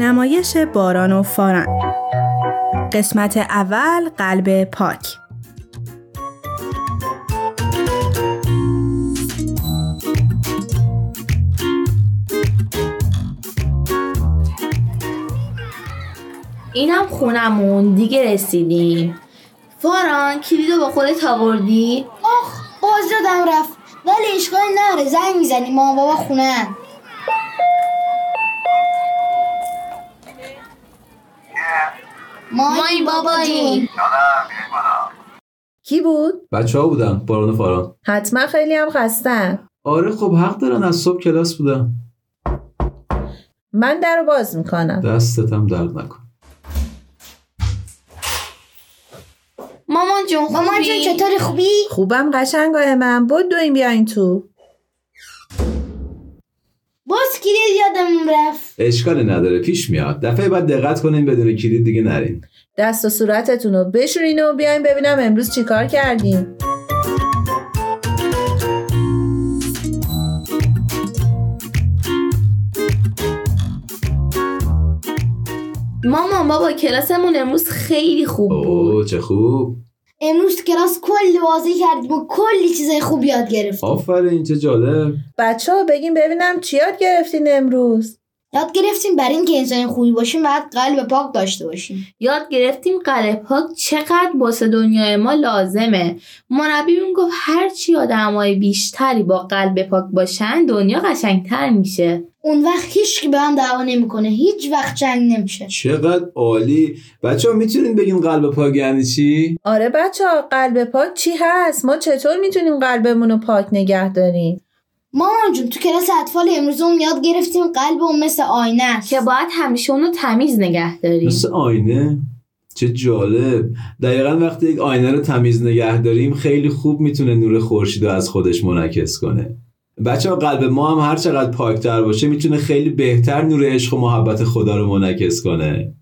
نمایش باران و فاران. قسمت اول قلب پاک. اینم خونمون دیگه رسیدیم. فاران کلیدو با خودت آوردی؟ آخ! باز یادم رفت. ولی اشکال نره زنگ می‌زنی. مامان بابا خونه مای بابایی. کی بود؟ بچه ها بودن. باران و فاران. حتما خیلی هم خستن. آره خب حق دارن. از صبح کلاس بودن. من در رو باز می‌کنم. دستتم درد نکن. مامان جون خوبی؟ مامان جون چطوری؟ خوبی؟ خوبم قشنگای من. بود دویم بیاین تو. باز کلید یادمون رفت. اشکالی نداره پیش میاد. دفعه بعد دقت کنین بدون کلید دیگه نرین. دست و صورتتون رو بشورین و بیاین ببینم امروز چیکار کردیم. مامان بابا کلاسمون امروز خیلی خوب بود. اوه چه خوب. امروز کلاس کلی بازی کردیم و کلی چیزای خوب یاد گرفتیم آفرین چه جالب. بچه ها بگین ببینم چی یاد گرفتین امروز. یاد گرفتیم برای اینکه انسان خوبی باشیم باید قلب پاک داشته باشیم یاد گرفتیم قلب پاک چقدر واسه دنیای ما لازمه مربیمون گفت هرچی آدمای بیشتری با قلب پاک باشن دنیا قشنگتر میشه اون وقت هیچ کی به هم دعوا نمی‌کنه هیچ وقت جنگ نمیشه چقدر عالی بچه ها می‌تونین بگین قلب پاک یعنی چی؟ آره بچه ها قلب پاک چی هست؟ ما چطور می‌تونیم قلبمون رو پاک نگه داریم؟ مامان جون تو کلاس اطفال امروزمون یاد گرفتیم قلب اون مثل آینه است. که باید همیشه اونو تمیز نگه داریم. مثل آینه؟ چه جالب. دقیقا وقتی یک آینه رو تمیز نگه داریم خیلی خوب می‌تونه نور خورشید رو از خودش منعکس کنه. بچه ها قلب ما هم هر چقدر پاکتر باشه می‌تونه خیلی بهتر نور عشق و محبت خدا رو منعکس کنه.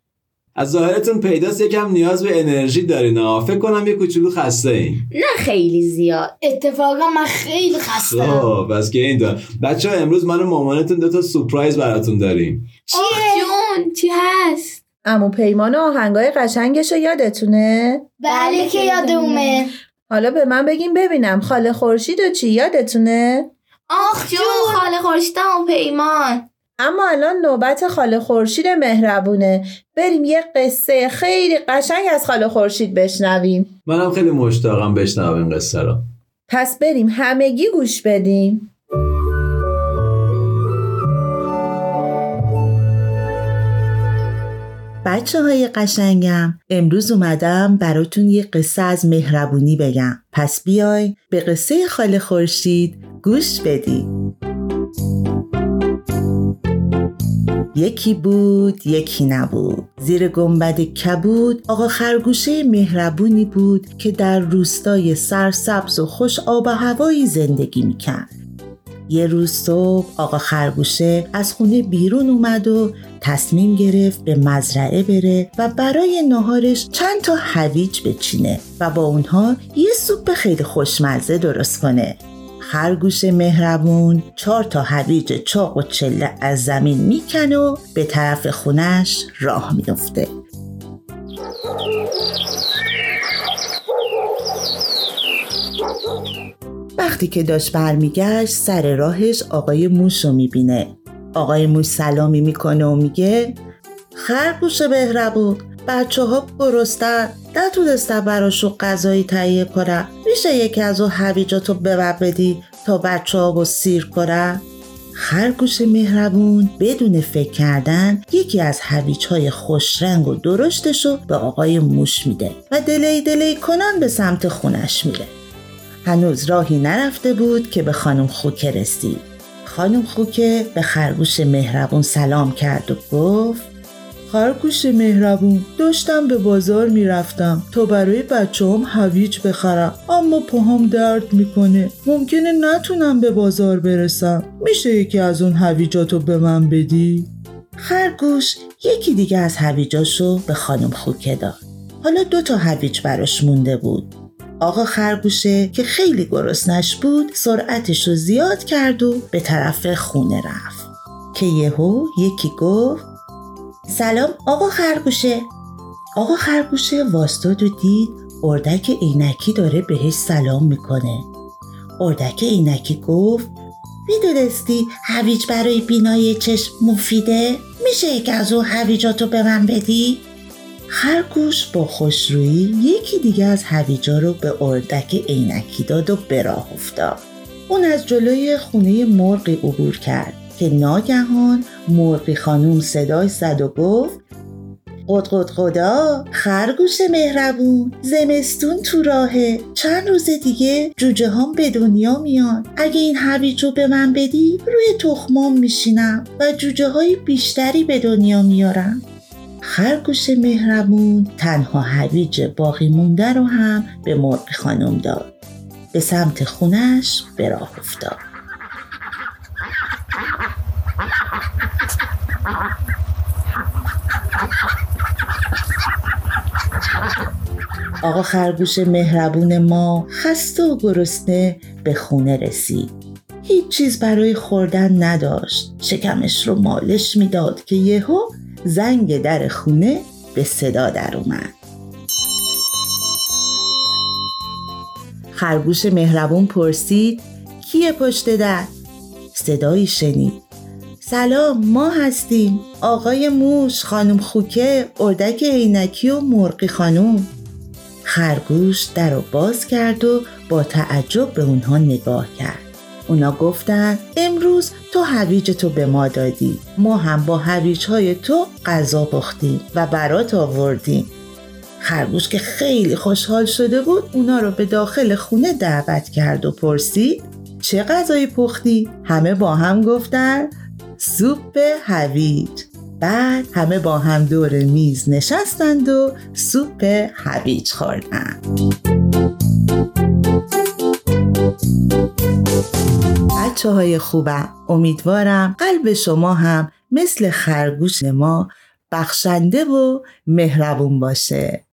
از ظاهرتون پیداست یکم نیاز به انرژی دارین. ها فکر کنم یه کوچولو خسته این نه خیلی زیاد. اتفاقا من خیلی خستم. خب بس که این دار بچه ها امروز من و مامانتون دو تا سورپرایز براتون داریم. آخ جون چی هست؟ امو پیمان و آهنگای قشنگش یادتونه؟ بله که یادمه. حالا به من بگین ببینم. خاله خورشید و چی؟ یادتونه؟ آخ جون خاله خورشیدم و پیمان. اما الان نوبت خاله خورشید مهربونه. بریم یه قصه خیلی قشنگ از خاله خورشید بشنویم. منم خیلی مشتاقم بشنوم این قصه رو. پس بریم همگی گوش بدیم. بچه های قشنگم امروز اومدم براتون یه قصه از مهربونی بگم. پس بیای به قصه خاله خورشید گوش بدیم یکی بود یکی نبود. زیر گنبد کبود آقا خرگوشه مهربونی بود که در روستای سرسبز و خوش آب و هوایی زندگی می‌کرد. یه روز صبح آقا خرگوشه از خونه بیرون اومد و تصمیم گرفت به مزرعه بره و برای ناهارش چند تا هویج بچینه و با اونها یه سوپ خیلی خوشمزه درست کنه. خرگوش مهربون چهار تا هویج چاق و چله از زمین می‌کنه و به طرف خونش راه میفته وقتی که داشت برمیگشت سر راهش آقای موش رو می‌بینه. آقای موش سلامی می‌کنه و میگه خرگوش مهربون بچه ها گرستن نتونستم براشون غذایی تهیه کنم میشه یکی از اون هویجاتو من بدی تا بچه ها سیر کنم خرگوش مهربون بدون فکر کردن یکی از هویج های خوش رنگ و درشتش به آقای موش میده و دلی دلی کنان به سمت خونش میره. هنوز راهی نرفته بود که به خانم خوکه رسید. خانم خوکه به خرگوش مهربون سلام کرد و گفت خرگوش مهربون داشتم به بازار می‌رفتم. تا برای بچه هم هویج بخرم. اما پاهم درد می‌کنه. ممکنه نتونم به بازار برسم. میشه یکی از اون هویجاتو به من بدی؟ خرگوش یکی دیگه از هویجاشو به خانم خوکه داد. حالا دو تا هویج براش مونده بود. آقا خرگوشه که خیلی گرسنش بود سرعتش رو زیاد کرد و به طرف خونه رفت. که یهو یکی گفت سلام آقا خرگوشه آقا خرگوشه واستاد و دید اردک عینکی داره بهش سلام می‌کنه اردک عینکی گفت می‌دونستی هویج برای بینایی چشم مفیده؟ میشه یک از اون هویجاتو به من بدی؟ خرگوش با خوشرویی یکی دیگه از هویجا رو به اردک عینکی داد و به راه افتاد اون از جلوی خونه مرغی عبور کرد که ناگهان مرغی خانوم صدای زد و گفت قد خدا خرگوش مهربون زمستون تو راهه. چند روز دیگه جوجه هم به دنیا میان. اگه این هویج رو به من بدی روی تخمام میشینم و جوجه های بیشتری به دنیا میارم خرگوش مهربون تنها هویج باقی مونده رو هم به مرغ خانم داد. به سمت خونش به راه افتاد. آقا خرگوش مهربون ما خسته و گرسنه به خونه رسید. هیچ چیز برای خوردن نداشت. شکمش رو مالش می‌داد که یهو زنگ در خونه به صدا در اومد. خرگوش مهربون پرسید کیه پشت در؟ صدایی شنید. سلام ما هستیم. آقای موش خانم خوکه اردک عینکی و مرقی خانم خرگوش در رو باز کرد و با تعجب به اونها نگاه کرد. اونا گفتن امروز تو هویج تو به ما دادی. ما هم با هویج های تو غذا پختیم و برات آوردیم. خرگوش که خیلی خوشحال شده بود اونا رو به داخل خونه دعوت کرد و پرسید چه غذایی پختی؟ همه با هم گفتن سوپ هویج. بعد همه با هم دور میز نشستند و سوپ هویج خوردند. بچه های خوبم امیدوارم قلب شما هم مثل خرگوش ما بخشنده و مهربون باشه.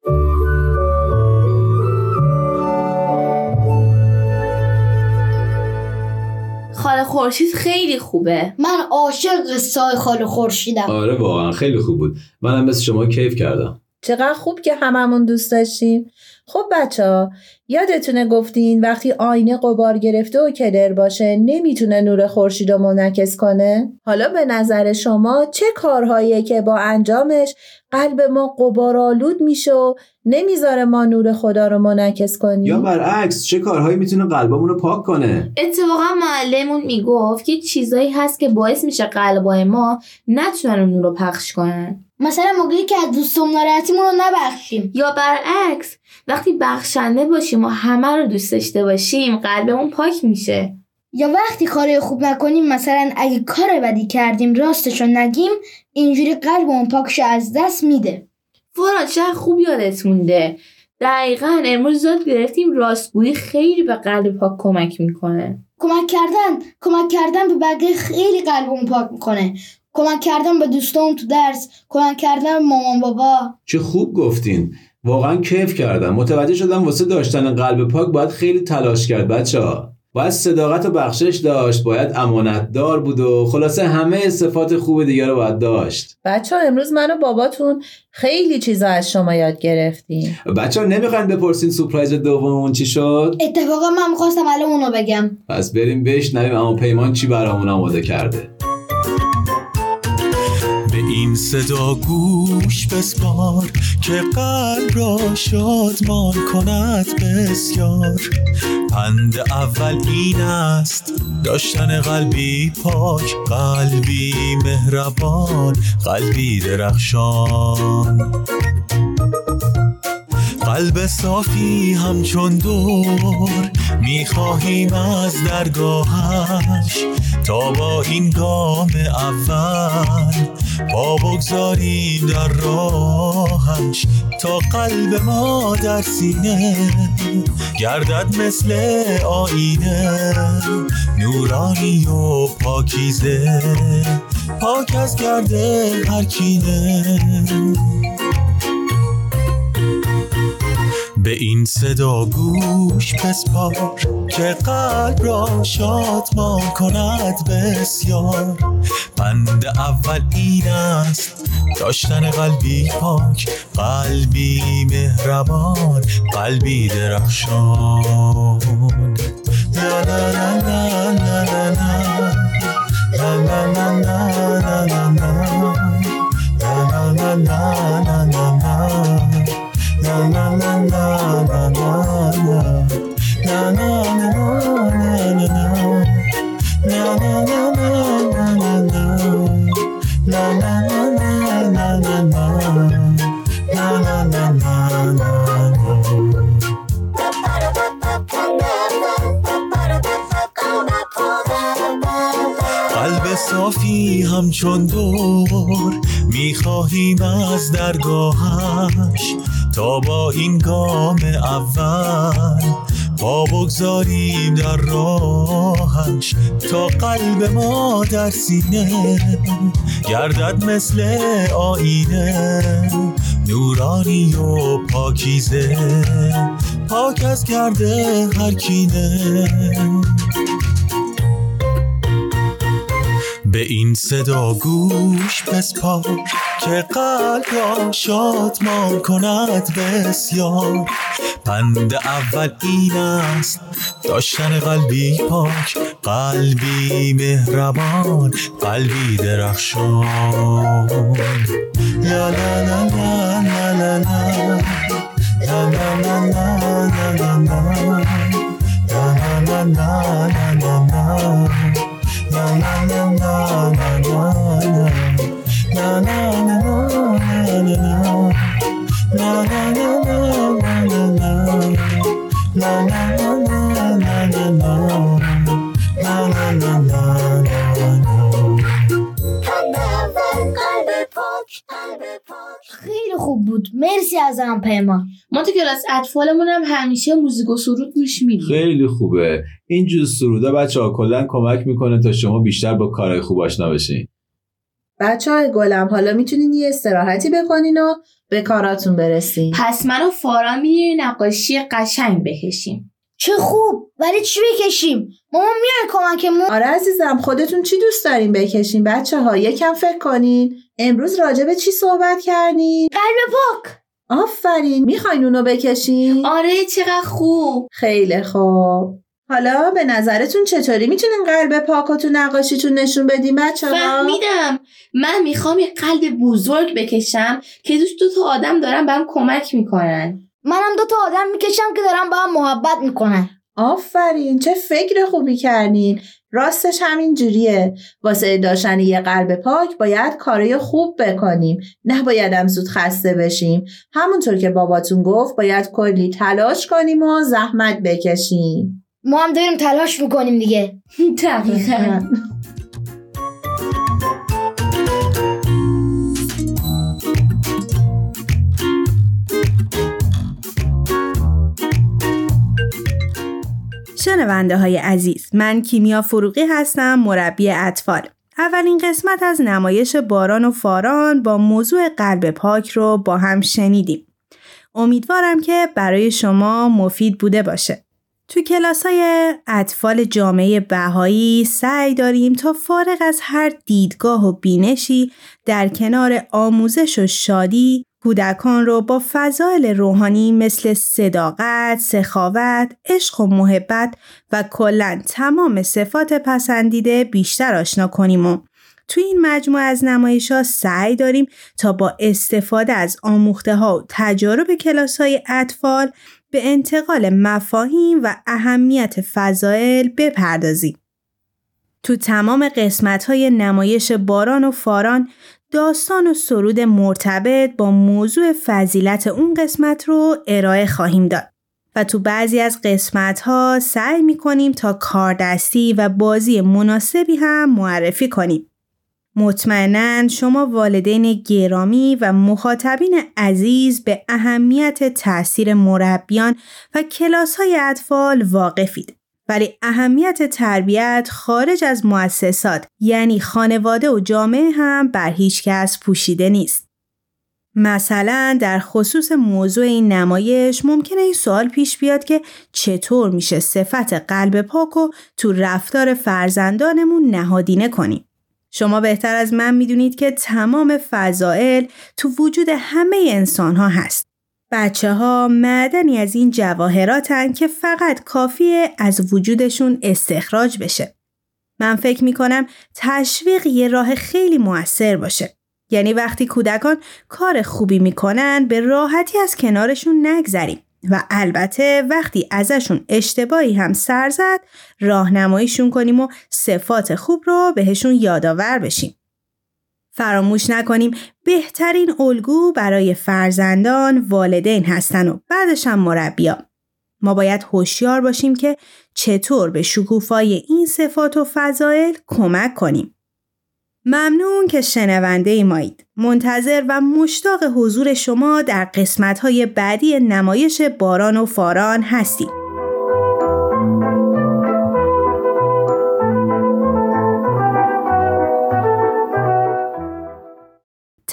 خاله خورشید خیلی خوبه. من عاشق قصه خاله خورشیدم. آره واقعا خیلی خوب بود. منم مثل شما کیف کردم. چقدر خوب که هممون دوست داشتیم. خب بچه ها یادتونه گفتین وقتی آینه قبار گرفته و کدر باشه نمی‌تونه نور خورشید رو منعکس کنه؟ حالا به نظر شما چه کارهاییه که با انجامش قلب ما قبارآلود میشه و نمی‌ذاره ما نور خدا رو منعکس کنیم. یا برعکس چه کارهایی می‌تونه قلبمون رو پاک کنه؟ اتفاقا معلمون می‌گفت که چیزایی هست که باعث میشه قلبای ما نتونن اون نور رو پخش کنن. مثلا موقعی که از دوستم ناراحتیمون رو نبخشیم. یا برعکس وقتی بخشنده باشیم و همه رو دوست داشته باشیم قلبمون پاک میشه. یا وقتی کارای خوب نکنیم مثلا اگه کار بدی کردیم راستشو نگیم اینجوری قلبمون پاکش از دست میده. فراد چقدر خوب یادت مونده. دقیقا امروز یاد گرفتیم راستگویی خیلی به قلب پاک کمک می‌کنه. کمک کردن کمک کردن به بقیه خیلی قلبمون پاک می‌کنه. کمک کردن به دوستان تو درس کمک کردن به مامان بابا. چه خوب گفتین. واقعا کیف کردم. متوجه شدم واسه داشتن قلب پاک باید خیلی تلاش کرد بچه ها باید صداقت و بخشش داشت باید امانت دار بود و خلاصه همه صفات خوب دیگه رو باید داشت. بچه ها امروز من و باباتون خیلی چیزا از شما یاد گرفتیم. بچه ها نمی‌خواین بپرسین سپرایز دوممون چی شد؟ اتفاقا من می‌خواستم الان اونو بگم. پس بریم بشنویم اما پیمان چی برامون آماده کرده. به این صدا گوش بسپار که قلب را شادمان کند بسیار. پند اول این است داشتن قلبی پاک قلبی مهربان قلبی درخشان. قلب صافی همچون دور می‌خواهیم از درگاهش تا با این گام اول. پا بگذاریم در راهش تا قلب ما در سینه گردد مثل آینه نورانی و پاکیزه پاک از گرده هر کینه. به این صدا گوش بسپار که قلب را شادمان کند بسیار بند اول این است داشتن قلبی پاک قلبی مهربان قلبی درخشان لا لا لا لا لا لا لا لا لا لا لا لا همچون دور می‌خواهیم از درگاهش تا با این گام اول پا بگذاریم در راهش تا قلب ما در سینه گردد مثل آینه نورانی و پاکیزه پاک از کرده هر کینه. به این صدا گوش بسپار که قلب را شادمان کند بسیار پند اول این است داشتن قلبی پاک قلبی مهربان قلبی درخشان لا لا لا لا لا لا لا لا لا لا لا لا لا لا خیلی خوب بود. مرسی از هم پیمان. ما تو کلاس اطفالمون هم همیشه موزیک و سرود گوش میدیم. خیلی خوبه. این جور سرودا بچه ها کلا کمک می‌کنه تا شما بیشتر با کارهای خوب آشنا بشین. بچه های گلم حالا می‌تونین یه استراحتی بکنین و به کاراتون برسین. پس من و فارا میریم نقاشی قشنگ بکشیم. چه خوب. ولی چی بکشیم؟ مامان میای کمکمون. آره عزیزم خودتون چی دوست دارین بکشین؟ بچه ها یکم فکر کنین. امروز راجع به چی صحبت کردین؟ قلب پاک. آفرین می‌خواین اونو بکشین؟ آره چقدر خوب. خیلی خوب. حالا به نظرتون چطوری؟ می‌تونین قلب پاک تو نقاشیتون نشون بدین بچه ها فهمیدم. من می‌خوام یه قلب بزرگ بکشم که دوست دو تا آدم دارن بهم کمک می‌کنن. منم دو تا آدم می‌کشم که دارم با هم محبت می‌کنن. آفرین چه فکر خوبی کردین. راستش همین جوریه. واسه داشتن یه قلب پاک باید کارای خوب بکنیم. نباید هم زود خسته بشیم. همونطور که باباتون گفت باید کلی تلاش کنیم و زحمت بکشیم. ما هم داریم تلاش می‌کنیم دیگه. دقیقا. شنونده های عزیز. من کیمیا فروغی هستم مربی اطفال. اولین قسمت از نمایش باران و فاران با موضوع قلب پاک رو با هم شنیدیم. امیدوارم که برای شما مفید بوده باشه. تو کلاس های اطفال جامعه بهایی سعی داریم تا فارغ از هر دیدگاه و بینشی در کنار آموزش و شادی کودکان رو با فضایل روحانی مثل صداقت، سخاوت، عشق و محبت و کلا تمام صفات پسندیده بیشتر آشنا کنیم و تو این مجموعه از نمایش ها سعی داریم تا با استفاده از آموخته ها و تجارب کلاس های اطفال به انتقال مفاهیم و اهمیت فضائل بپردازیم. تو تمام قسمت های نمایش باران و فاران داستان و سرود مرتبط با موضوع فضیلت اون قسمت رو ارائه خواهیم داد. و تو بعضی از قسمت ها سعی می کنیم تا کاردستی و بازی مناسبی هم معرفی کنیم. مطمئنا شما والدین گرامی و مخاطبین عزیز به اهمیت تاثیر مربیان و کلاس های اطفال واقفید. ولی اهمیت تربیت خارج از مؤسسات یعنی خانواده و جامعه هم بر هیچ کس پوشیده نیست. مثلا در خصوص موضوع این نمایش ممکنه این سوال پیش بیاد که چطور میشه صفت قلب پاک و تو رفتار فرزندانمون نهادینه کنیم. شما بهتر از من می‌دونید که تمام فضائل تو وجود همه انسان ها هست. بچه ها معدنی از این جواهراتن که فقط کافیه از وجودشون استخراج بشه. من فکر می‌کنم تشویق یه راه خیلی موثر باشه. یعنی وقتی کودکان کار خوبی می‌کنن به راحتی از کنارشون نگذریم و البته وقتی ازشون اشتباهی هم سر زد راهنماییشون کنیم و صفات خوب رو بهشون یادآور بشیم. فراموش نکنیم بهترین الگو برای فرزندان والدین هستن و بعدش هم مربیا. ما باید هوشیار باشیم که چطور به شکوفای این صفات و فضایل کمک کنیم. ممنون که شنونده ای مایید. منتظر و مشتاق حضور شما در قسمت های بعدی نمایش باران و فاران هستیم.